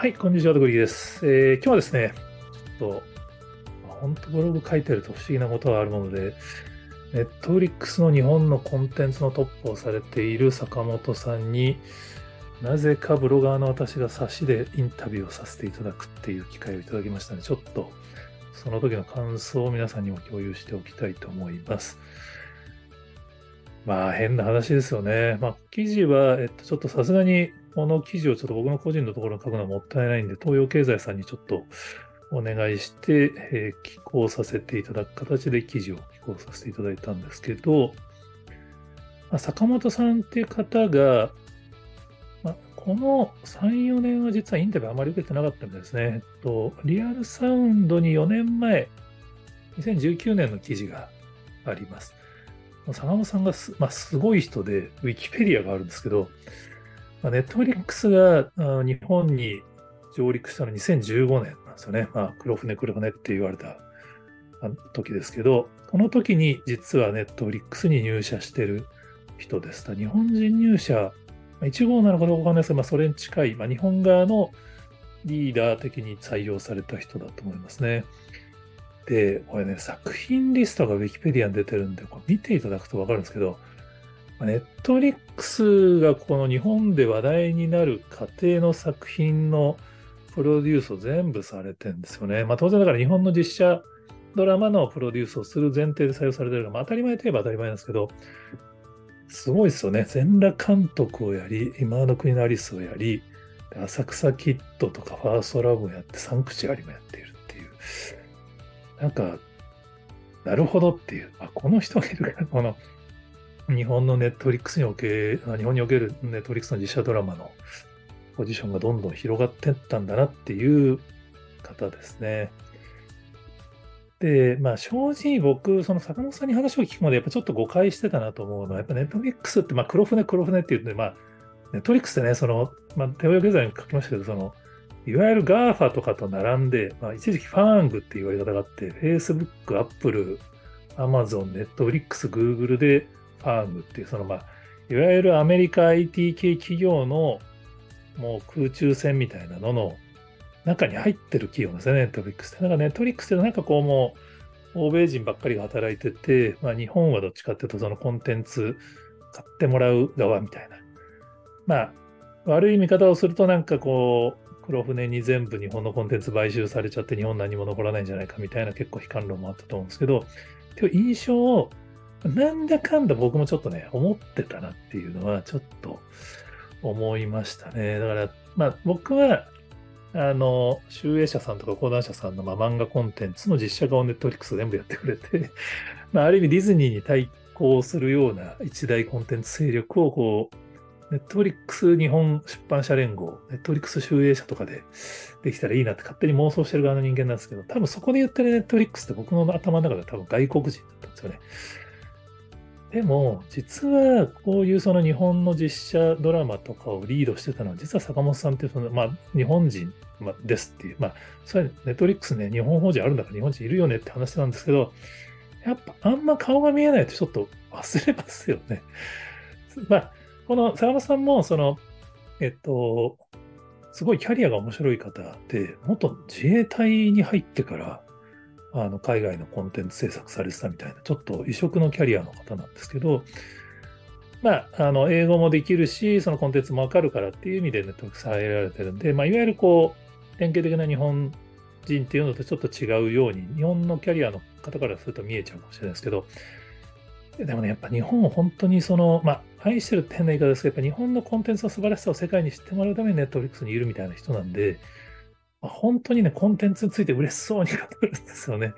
はい、こんにちは、ドグリです。えー、今日はですね、ちょっと、本当ブログ書いてると不思議なことがあるもので、ネットフリックスの日本のコンテンツのトップをされている坂本さんになぜかブロガーの私が差しでインタビューをさせていただくっていう機会をいただきましたので、ちょっとその時の感想を皆さんにも共有しておきたいと思います。まあ変な話ですよね。まあ記事は、えっと、ちょっとさすがにこの記事をちょっと僕の個人のところに書くのはもったいないんで、東洋経済さんにちょっとお願いして、えー、寄稿させていただく形で記事を寄稿させていただいたんですけど、まあ、坂本さんっていう方が、まあ、この3、4年は実はインタビューあまり受けてなかったんですね。えっと、リアルサウンドに4年前、2019年の記事があります。坂本さんがす,、まあ、すごい人で、ウィキペディアがあるんですけど、まあ、ネットフリックスが日本に上陸したの2015年なんですよね。まあ、黒船黒船って言われた時ですけど、この時に実はネットフリックスに入社してる人です。日本人入社、1号なのかどうかわかんないですけど、まあ、それに近い、まあ、日本側のリーダー的に採用された人だと思いますね。で、これね、作品リストが Wikipedia に出てるんで、これ見ていただくとわかるんですけど、ネットリックスがこの日本で話題になる過程の作品のプロデュースを全部されてるんですよね。まあ当然だから日本の実写ドラマのプロデュースをする前提で採用されてるのが、まあ、当たり前といえば当たり前なんですけど、すごいですよね。全裸監督をやり、今の国のアリスをやり、浅草キッドとかファーストラブをやって、サンクチュアリもやっているっていう。なんか、なるほどっていう。あ、この人がいるから、この日本のネットリックスにおける日本におけるネットリックスの実写ドラマのポジションがどんどん広がっていったんだなっていう方ですね。で、まあ正直僕、その坂本さんに話を聞くまでやっぱちょっと誤解してたなと思うのは、やっぱネットフリックスって、まあ黒船黒船って言って、まあネットフリックスってね、その、まあ手を経済に書きましたけど、その、いわゆる GAFA とかと並んで、まあ一時期ファーングって言われ方があって、Facebook、Apple、Amazon、Netflix、Google でファームっていう、そのまあ、いわゆるアメリカ IT 系企業のもう空中戦みたいなのの中に入ってる企業なんですよね、ネットフリックスって。だからネットフリックスってなんかこうもう、欧米人ばっかりが働いてて、まあ日本はどっちかっていうとそのコンテンツ買ってもらう側みたいな。まあ、悪い見方をするとなんかこう、黒船に全部日本のコンテンツ買収されちゃって日本何も残らないんじゃないかみたいな結構悲観論もあったと思うんですけど、印象をなんだかんだ僕もちょっとね、思ってたなっていうのはちょっと思いましたね。だから、まあ僕は、あの、集英社さんとか講談社さんの、まあ、漫画コンテンツの実写化をネットフリックス全部やってくれて、まあ、ある意味ディズニーに対抗するような一大コンテンツ勢力を、こう、ネットフリックス日本出版社連合、ネットフリックス集英社とかでできたらいいなって勝手に妄想してる側の人間なんですけど、多分そこで言ってるネットフリックスって僕の頭の中では多分外国人だったんですよね。でも、実はこういうその日本の実写ドラマとかをリードしてたのは、実は坂本さんってその、まあ、日本人ですっていう、まあ、それネットリックスね、日本法人あるんだから日本人いるよねって話なんですけど、やっぱあんま顔が見えないとちょっと忘れますよね。まあ、この坂本さんも、その、えっと、すごいキャリアが面白い方で、元自衛隊に入ってから、あの海外のコンテンツ制作されてたみたいな、ちょっと異色のキャリアの方なんですけど、まあ、あの英語もできるし、そのコンテンツもわかるからっていう意味でネットフリックス入られてるんで、まあ、いわゆるこう、典型的な日本人っていうのとちょっと違うように、日本のキャリアの方からすると見えちゃうかもしれないですけど、でもね、やっぱ日本を本当にその、まあ、愛してるって変な言い方ですけど、やっぱ日本のコンテンツの素晴らしさを世界に知ってもらうためにネットフリックスにいるみたいな人なんで、本当にね、コンテンツについて嬉しそうに語るんですよね。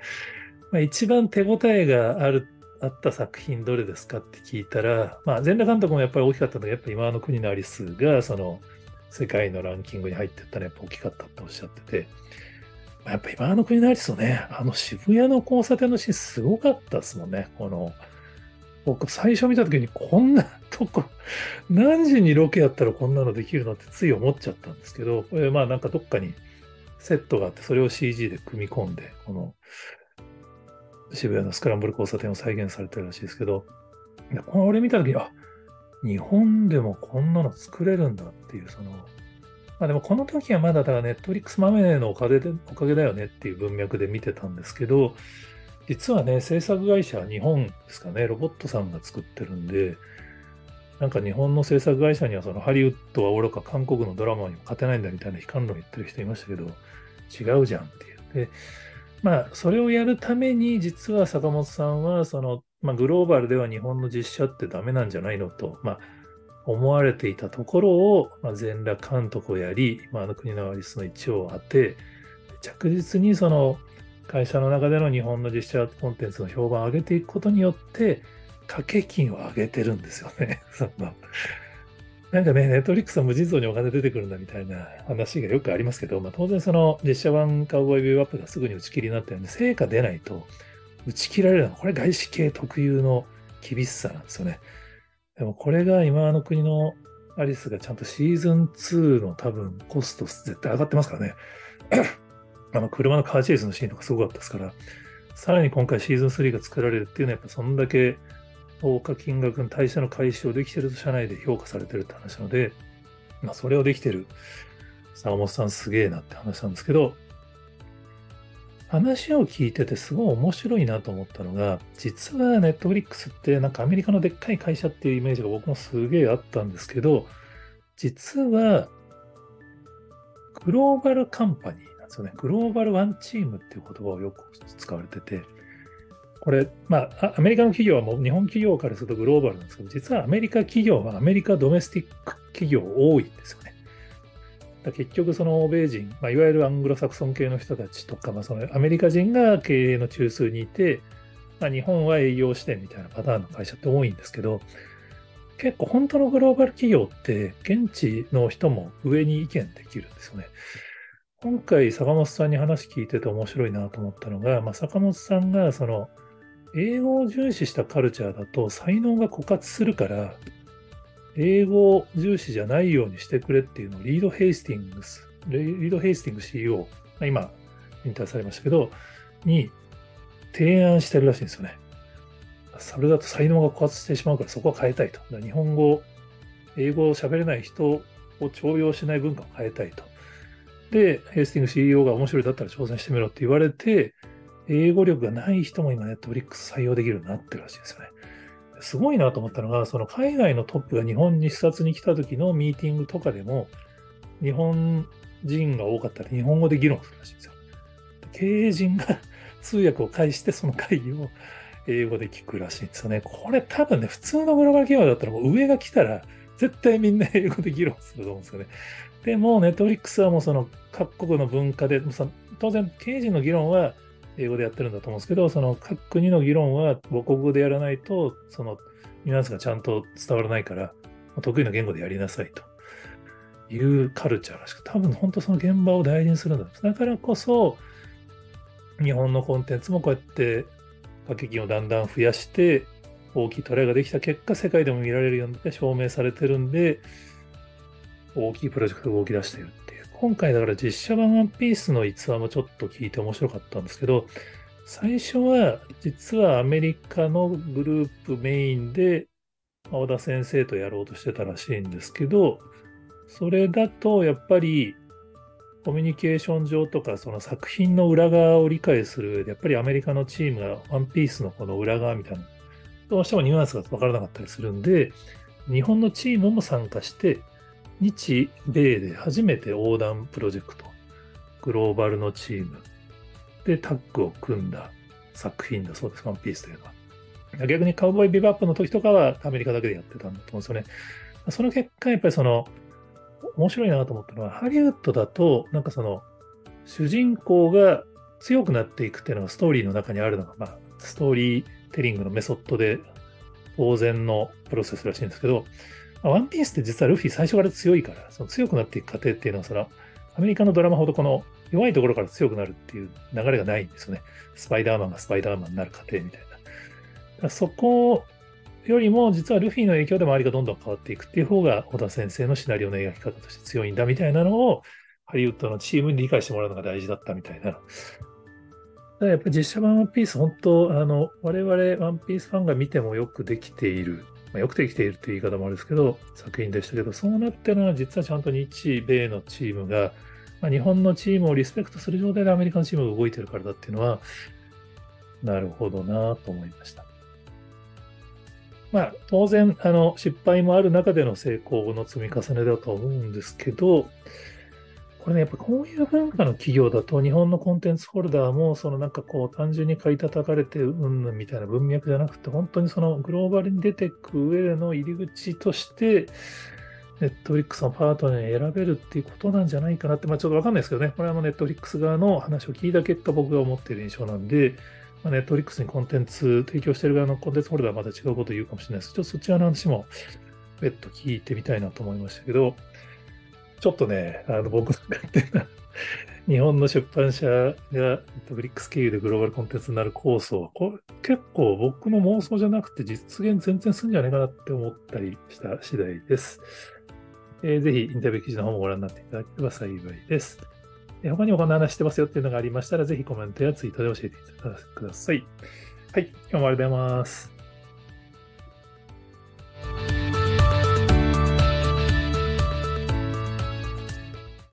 まあ、一番手応えがある、あった作品どれですかって聞いたら、まあ、全裸監督もやっぱり大きかったのが、やっぱ今の国のアリスが、その、世界のランキングに入っていったらやっぱ大きかったっておっしゃってて、まあ、やっぱ今の国のアリスのね、あの渋谷の交差点のシーンすごかったですもんね。この、僕最初見た時にこんなとこ、何時にロケやったらこんなのできるのってつい思っちゃったんですけど、これまあなんかどっかにセットがあって、それを CG で組み込んで、この渋谷のスクランブル交差点を再現されてるらしいですけど、これ見たときに、あ日本でもこんなの作れるんだっていう、その、まあでもこの時はまだだからネットフリックスマネのおかげでおかげだよねっていう文脈で見てたんですけど、実はね、制作会社は、日本ですかね、ロボットさんが作ってるんで、なんか日本の制作会社にはそのハリウッドはおろか韓国のドラマにも勝てないんだみたいな悲観論言ってる人いましたけど、違うじゃんっていう。で、まあ、それをやるために、実は坂本さんは、その、まあ、グローバルでは日本の実写ってダメなんじゃないのと、まあ、思われていたところを、まあ、全裸監督をやり、まあ、あの国のアリスの一応を当て、着実にその会社の中での日本の実写コンテンツの評判を上げていくことによって、掛け金を上げてるんですよね。そのなんかね、ネットリックスは無尽蔵にお金出てくるんだみたいな話がよくありますけど、まあ、当然その実写版カウボーイビューアップがすぐに打ち切りになったように、成果出ないと打ち切られるのは、これ外資系特有の厳しさなんですよね。でもこれが今の国のアリスがちゃんとシーズン2の多分コスト絶対上がってますからね。あの車のカーチェイスのシーンとかすごかったですから、さらに今回シーズン3が作られるっていうのはやっぱそんだけ大価金額に対しての回収をできてると社内で評価されてるって話なので、まあそれをできてる坂本さんすげえなって話なんですけど、話を聞いててすごい面白いなと思ったのが、実はネットフリックスってなんかアメリカのでっかい会社っていうイメージが僕もすげえあったんですけど、実はグローバルカンパニーなんですよね。グローバルワンチームっていう言葉をよく使われてて、これ、まあ、アメリカの企業はもう日本企業からするとグローバルなんですけど、実はアメリカ企業はアメリカドメスティック企業多いんですよね。だ結局その欧米人、まあ、いわゆるアングロサクソン系の人たちとか、まあ、そのアメリカ人が経営の中枢にいて、まあ、日本は営業支店みたいなパターンの会社って多いんですけど、結構本当のグローバル企業って現地の人も上に意見できるんですよね。今回坂本さんに話聞いてて面白いなと思ったのが、まあ、坂本さんがその英語を重視したカルチャーだと才能が枯渇するから英語重視じゃないようにしてくれっていうのをリード・ヘイスティングス、リード・ヘイスティング CEO、今、引退されましたけど、に提案してるらしいんですよね。それだと才能が枯渇してしまうからそこは変えたいと。日本語、英語を喋れない人を重用しない文化を変えたいと。で、ヘイスティング CEO が面白いだったら挑戦してみろって言われて、英語力がない人も今、ネットフリックス採用できるようになってるらしいですよね。すごいなと思ったのが、その海外のトップが日本に視察に来た時のミーティングとかでも、日本人が多かったら日本語で議論するらしいんですよ。経営陣が 通訳を介してその会議を英語で聞くらしいんですよね。これ多分ね、普通のグローバル企業だったらもう上が来たら絶対みんな英語で議論すると思うんですよね。でも、ネットフリックスはもうその各国の文化で、当然経営陣の議論は英語でやってるんだと思うんですけど、その各国の議論は母国語でやらないと、そのニュアンスがちゃんと伝わらないから、得意な言語でやりなさいというカルチャーらしく、多分本当その現場を大事にするんだ。だからこそ、日本のコンテンツもこうやって掛け金をだんだん増やして、大きいトライができた結果、世界でも見られるようになって証明されてるんで、大きいプロジェクトが動き出している今回だから実写版ワンピースの逸話もちょっと聞いて面白かったんですけど、最初は実はアメリカのグループメインで青田先生とやろうとしてたらしいんですけど、それだとやっぱりコミュニケーション上とかその作品の裏側を理解する上でやっぱりアメリカのチームがワンピースのこの裏側みたいなどうしてもニュアンスが分からなかったりするんで日本のチームも参加して日米で初めて横断プロジェクト、グローバルのチームでタッグを組んだ作品だそうです、ワンピースというのは。逆にカウボーイビバップの時とかはアメリカだけでやってたんだと思うんですよね。その結果、やっぱりその、面白いなと思ったのは、ハリウッドだと、なんかその、主人公が強くなっていくっていうのがストーリーの中にあるのが、まあ、ストーリーテリングのメソッドで当然のプロセスらしいんですけど、あワンピースって実はルフィ最初から強いから、その強くなっていく過程っていうのは、そのアメリカのドラマほどこの弱いところから強くなるっていう流れがないんですよね。スパイダーマンがスパイダーマンになる過程みたいな。そこよりも実はルフィの影響で周りがどんどん変わっていくっていう方が小田先生のシナリオの描き方として強いんだみたいなのをハリウッドのチームに理解してもらうのが大事だったみたいな。やっぱり実写版ワンピース本当あの我々ワンピースファンが見てもよくできているまあ、よくできているという言い方もあるんですけど、作品でしたけど、そうなってるのは実はちゃんと日米のチームが、まあ、日本のチームをリスペクトする状態でアメリカのチームが動いてるからだっていうのは、なるほどなと思いました。まあ、当然、あの、失敗もある中での成功の積み重ねだと思うんですけど、これね、やっぱこういう文化の企業だと、日本のコンテンツホルダーも、そのなんかこう、単純に買い叩かれて、うんぬんみたいな文脈じゃなくて、本当にそのグローバルに出てく上での入り口として、ネットフリックスのパートナーに選べるっていうことなんじゃないかなって、まあちょっとわかんないですけどね、これはもうネットフリックス側の話を聞いた結果、僕が思ってる印象なんで、まあ、ネットフリックスにコンテンツ提供してる側のコンテンツホルダーはまた違うこと言うかもしれないです。ちょっとそちらの話も別途聞いてみたいなと思いましたけど、ちょっとね、あの僕の勝手な日本の出版社がネットフリックス経由でグローバルコンテンツになるコースを、これ結構僕の妄想じゃなくて実現全然すんじゃないかなって思ったりした次第です。えー、ぜひインタビュー記事の方もご覧になっていただければ幸いです。他にもこんな話してますよっていうのがありましたら、ぜひコメントやツイートで教えてください。はい、今日もありがとうございます。